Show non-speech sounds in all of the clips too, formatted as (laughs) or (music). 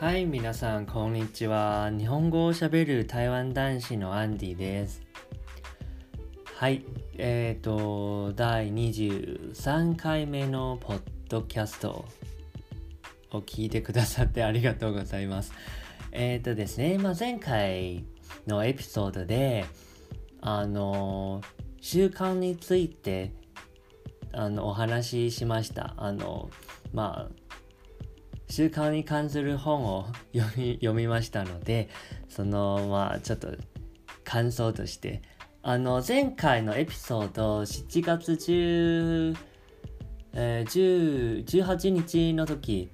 はい、皆さん、こんにちは。日本語をしゃべる台湾男子のアンディです。はい、えっ、ー、と、第23回目のポッドキャストを聞いてくださって (laughs) ありがとうございます。えっ、ー、とですね、まあ、前回のエピソードで、あの、習慣についてあのお話ししました。あの、まあ、習慣に関する本を読み (laughs) 読みましたのでそのまあちょっと感想としてあの前回のエピソード7月10、18日の時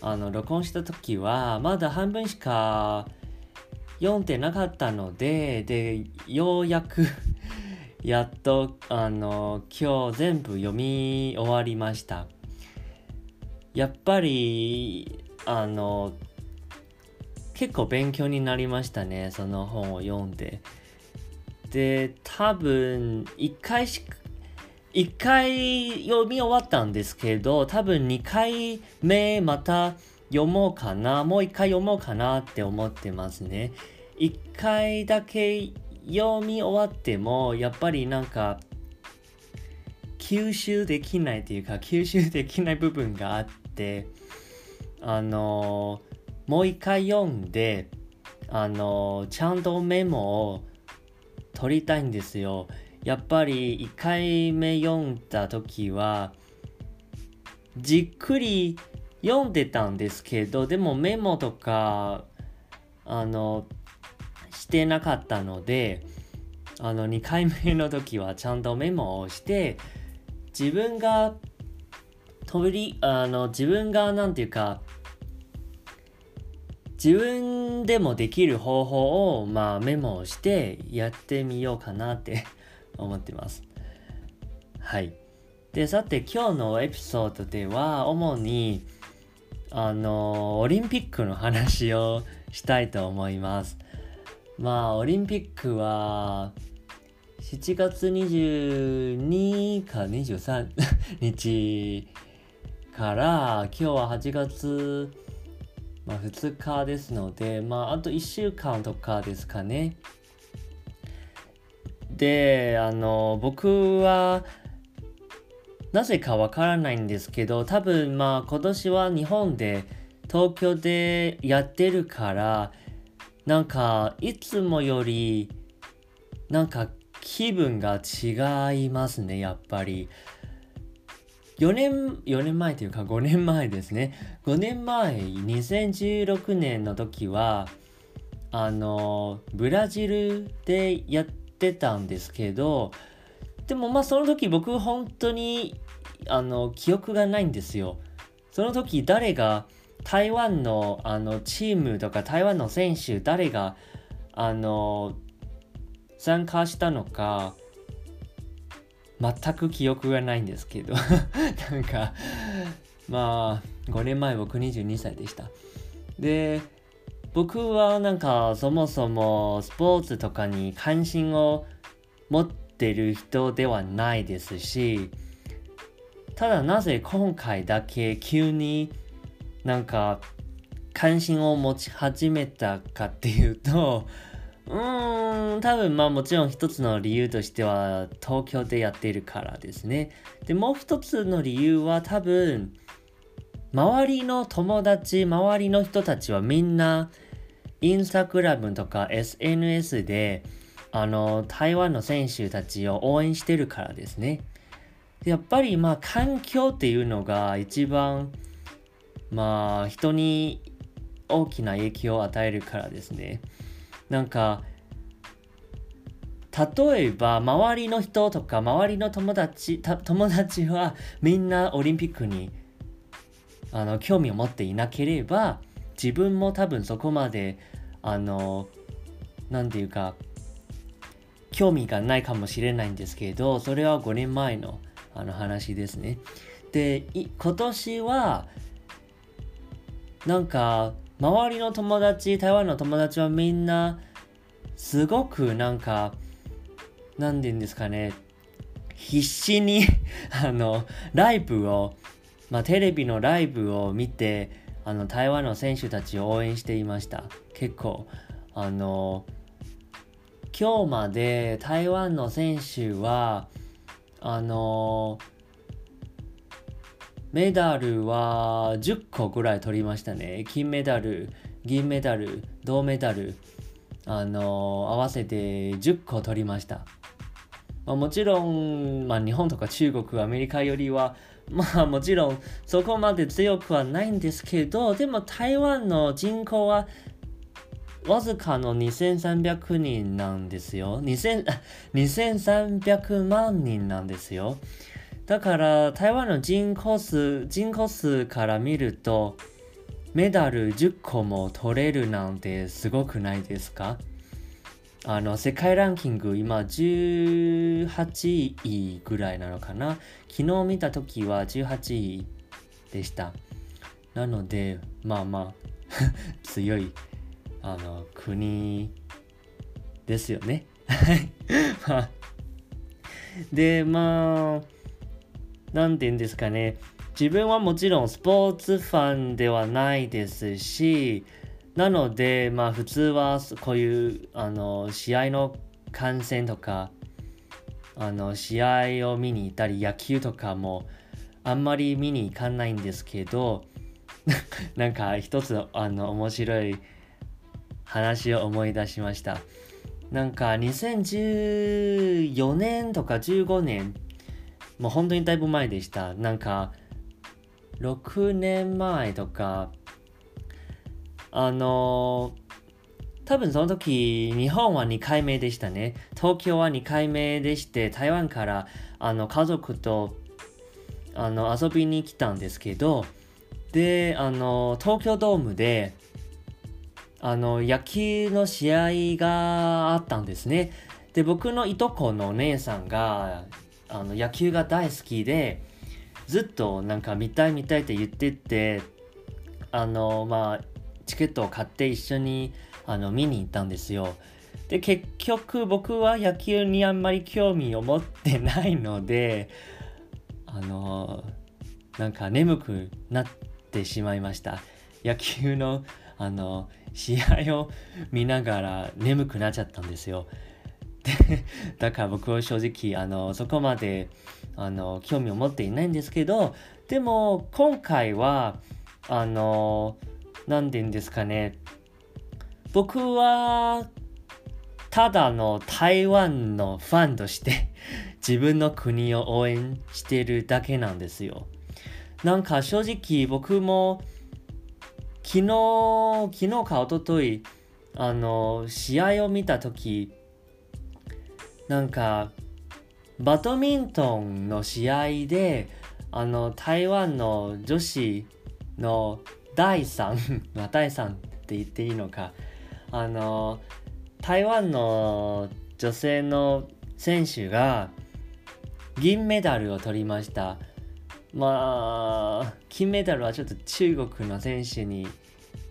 あの録音した時はまだ半分しか読んでなかったのででようやく (laughs) やっとあの今日全部読み終わりました。やっぱりあの結構勉強になりましたねその本を読んで。で多分1回しか1回読み終わったんですけど多分2回目また読もうかなもう1回読もうかなって思ってますね。1回だけ読み終わってもやっぱりなんか吸収できないというか吸収できない部分があってあのもう一回読んであのちゃんとメモを取りたいんですよ。やっぱり1回目読んだ時はじっくり読んでたんですけどでもメモとかあのしてなかったのであの2回目の時はちゃんとメモをして自分が飛びあの自分が何て言うか自分でもできる方法を、まあ、メモをしてやってみようかなって (laughs) 思ってます。はい。で、さて今日のエピソードでは主にあのオリンピックの話をしたいと思います。まあオリンピックは7月22か23日から今日は8月、まあ、2日ですので、まあ、あと1週間とかですかね。で、あの、僕は、なぜかわからないんですけど、多分まあ今年は日本で東京でやってるから、なんかいつもよりなんか気分が違いますね、やっぱり。4年、4年前というか5年前ですね。5年前、2016年の時は、あの、ブラジルでやってたんですけど、でもまあその時僕本当に、あの、記憶がないんですよ。その時誰が、台湾のあのチームとか台湾の選手誰があの参加したのか全く記憶がないんですけど。(laughs) なんかまあ5年前僕22歳でした。で僕はなんかそもそもスポーツとかに関心を持ってる人ではないですしただなぜ今回だけ急になんか関心を持ち始めたかっていうとうーん、多分まあもちろん一つの理由としては東京でやっているからですね。で、もう一つの理由は多分周りの友達、周りの人たちはみんなインスタグラムとか SNS であの台湾の選手たちを応援してるからですね。やっぱりまあ環境っていうのが一番まあ人に大きな影響を与えるからですね。なんか例えば周りの人とか周りの友達友達はみんなオリンピックにあの興味を持っていなければ自分も多分そこまであの何て言うか興味がないかもしれないんですけどそれは5年前のあの話ですね。で今年はなんか周りの友達、台湾の友達はみんな、すごくなんか、なんて言うんですかね、必死に (laughs) あの、ライブを、まあ、テレビのライブを見て、あの台湾の選手たちを応援していました。結構、あの、今日まで台湾の選手は、あの、メダルは10個ぐらい取りましたね。金メダル、銀メダル、銅メダル、あの、合わせて10個取りました。まあ、もちろん、まあ、日本とか中国、アメリカよりは、まあもちろんそこまで強くはないんですけど、でも台湾の人口はわずかの2300人なんですよ。2300万人なんですよ。だから台湾の人口数、人口数から見るとメダル10個も取れるなんてすごくないですか？あの世界ランキング今18位ぐらいなのかな？昨日見た時は18位でした。なのでまあまあ (laughs) 強いあの国ですよね。で (laughs) まあ何て言うんですかね自分はもちろんスポーツファンではないですしなので、まあ普通はこういうあの試合の観戦とか、あの試合を見に行ったり野球とかもあんまり見に行かないんですけど、(laughs) なんか一つあの面白い話を思い出しました。なんか2014年とか15年、もう本当にだいぶ前でした。なんか6年前とかあの多分その時日本は2回目でしたね東京は2回目でして台湾からあの家族とあの遊びに来たんですけどであの東京ドームであの野球の試合があったんですねで僕のいとこのお姉さんがあの野球が大好きでずっとなんか見たい見たいって言っててあのまあチケットを買って一緒にあの見に行ったんですよ。で結局僕は野球にあんまり興味を持ってないのであのなんか眠くなってしまいました野球のあの試合を見ながら眠くなっちゃったんですよだから僕は正直あのそこまであの興味を持っていないんですけどでも今回はあの何て言うんですかね僕はただの台湾のファンとして自分の国を応援してるだけなんですよ。なんか正直僕も昨日、昨日か一昨日あの、試合を見た時なんかバドミントンの試合であの台湾の女子の第3、まあ、第3って言っていいのかあの台湾の女性の選手が銀メダルを取りました。まあ金メダルはちょっと中国の選手に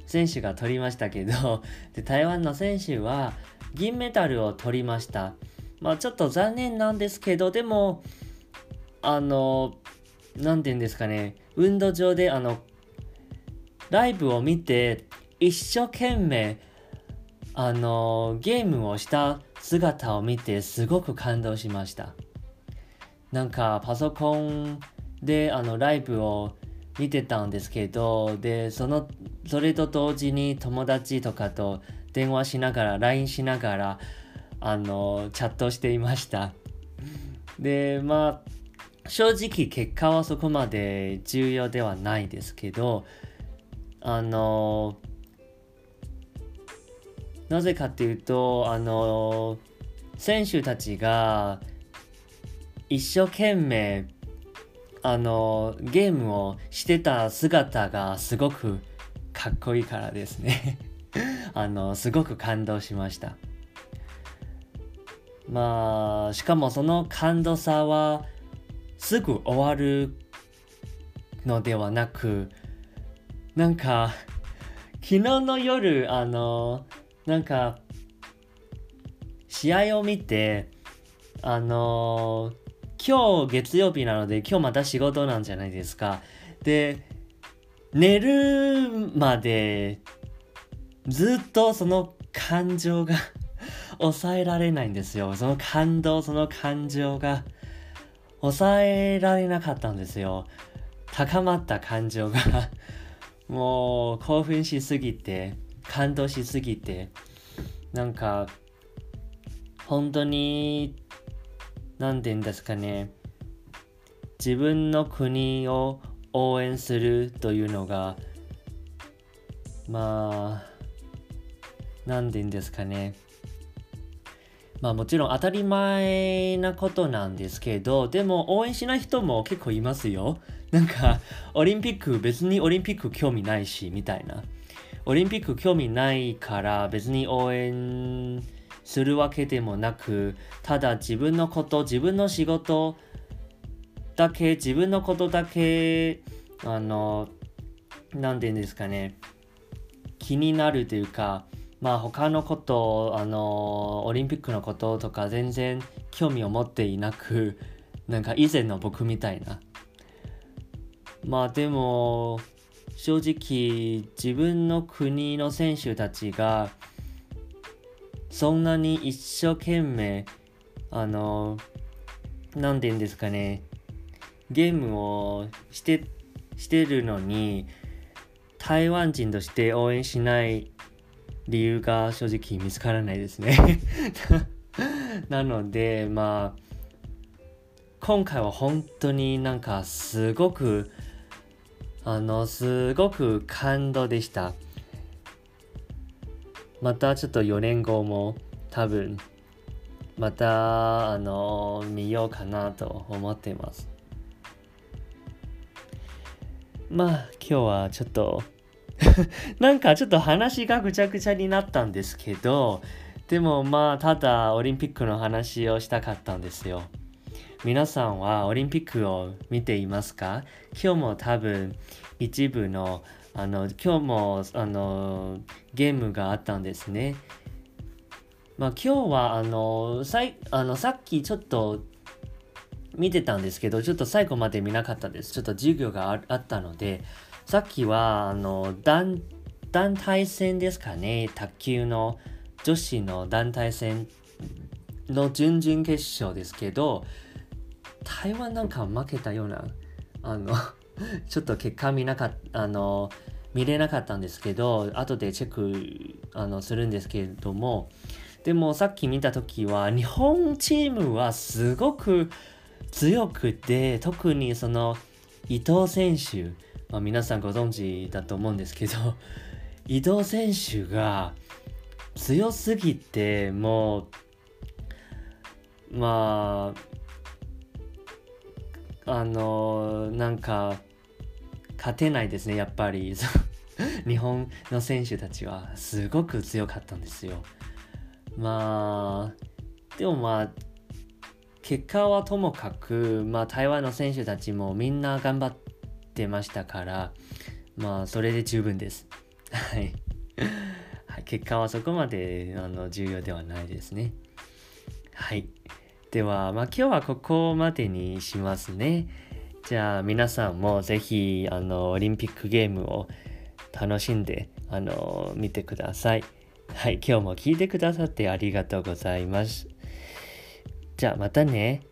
選手が取りましたけどで台湾の選手は銀メダルを取りました。まあちょっと残念なんですけどでもあの何て言うんですかね。運動場であのライブを見て一生懸命あのゲームをした姿を見てすごく感動しました。なんかパソコンであのライブを見てたんですけどでそのそれと同時に友達とかと電話しながら LINE しながらあのチャットしていました。でまあ正直結果はそこまで重要ではないですけどあのなぜかっていうとあの選手たちが一生懸命あのゲームをしてた姿がすごくかっこいいからですね。(laughs) あのすごく感動しました。まあしかもその感動さはすぐ終わるのではなくなんか昨日の夜あのなんか試合を見てあの今日月曜日なので今日また仕事なんじゃないですか。で寝るまでずっとその感情が抑えられないんですよ。その感動、その感情が抑えられなかったんですよ。高まった感情が (laughs) もう興奮しすぎて、感動しすぎて、なんか、本当に、何て言うんですかね、自分の国を応援するというのが、まあ、何て言うんですかね、まあもちろん当たり前なことなんですけど、でも応援しない人も結構いますよ。なんか、オリンピック別にオリンピック興味ないし、みたいな。オリンピック興味ないから別に応援するわけでもなく、ただ自分のこと、自分の仕事だけ、自分のことだけ、あの、なんて言うんですかね、気になるというか、まあ他のことあのオリンピックのこととか全然興味を持っていなく (laughs) なんか以前の僕みたいな。まあでも正直自分の国の選手たちがそんなに一生懸命あの何て言うんですかねゲームをしてしてるのに台湾人として応援しない理由が正直見つからないですね。(laughs) なのでまあ今回は本当になんかすごくあのすごく感動でした。またちょっと4年後も多分またあの見ようかなと思っています。まあ今日はちょっと (laughs) なんかちょっと話がぐちゃぐちゃになったんですけど、でもまあただオリンピックの話をしたかったんですよ。皆さんはオリンピックを見ていますか？今日も多分一部のあの今日もあのゲームがあったんですね。まあ今日はあのさいあのさっきちょっと見てたんですけどちょっと最後まで見なかったです。ちょっと授業があったのでさっきはあの団団体戦ですかね。卓球の女子の団体戦の準々決勝ですけど台湾なんか負けたようなあの (laughs) ちょっと結果見なかったあの見れなかったんですけど後でチェックあのするんですけれども。でもさっき見た時は日本チームはすごく強くて特にその伊藤選手まあ、皆さんご存知だと思うんですけど (laughs) 伊藤選手が強すぎてもうまああのなんか勝てないですねやっぱり。(laughs) 日本の選手たちは。すごく強かったんですよ。まあでもまあ結果はともかく、まあ、台湾の選手たちもみんな頑張っててましたから、まあ、それで十分です。はい。結果はそこまであの重要ではないですね。はい。では、まあ、今日はここまでにしますね。じゃあ皆さんもぜひあのオリンピックゲームを楽しんであの見てください。はい、今日も聞いてくださってありがとうございます。じゃあまたね。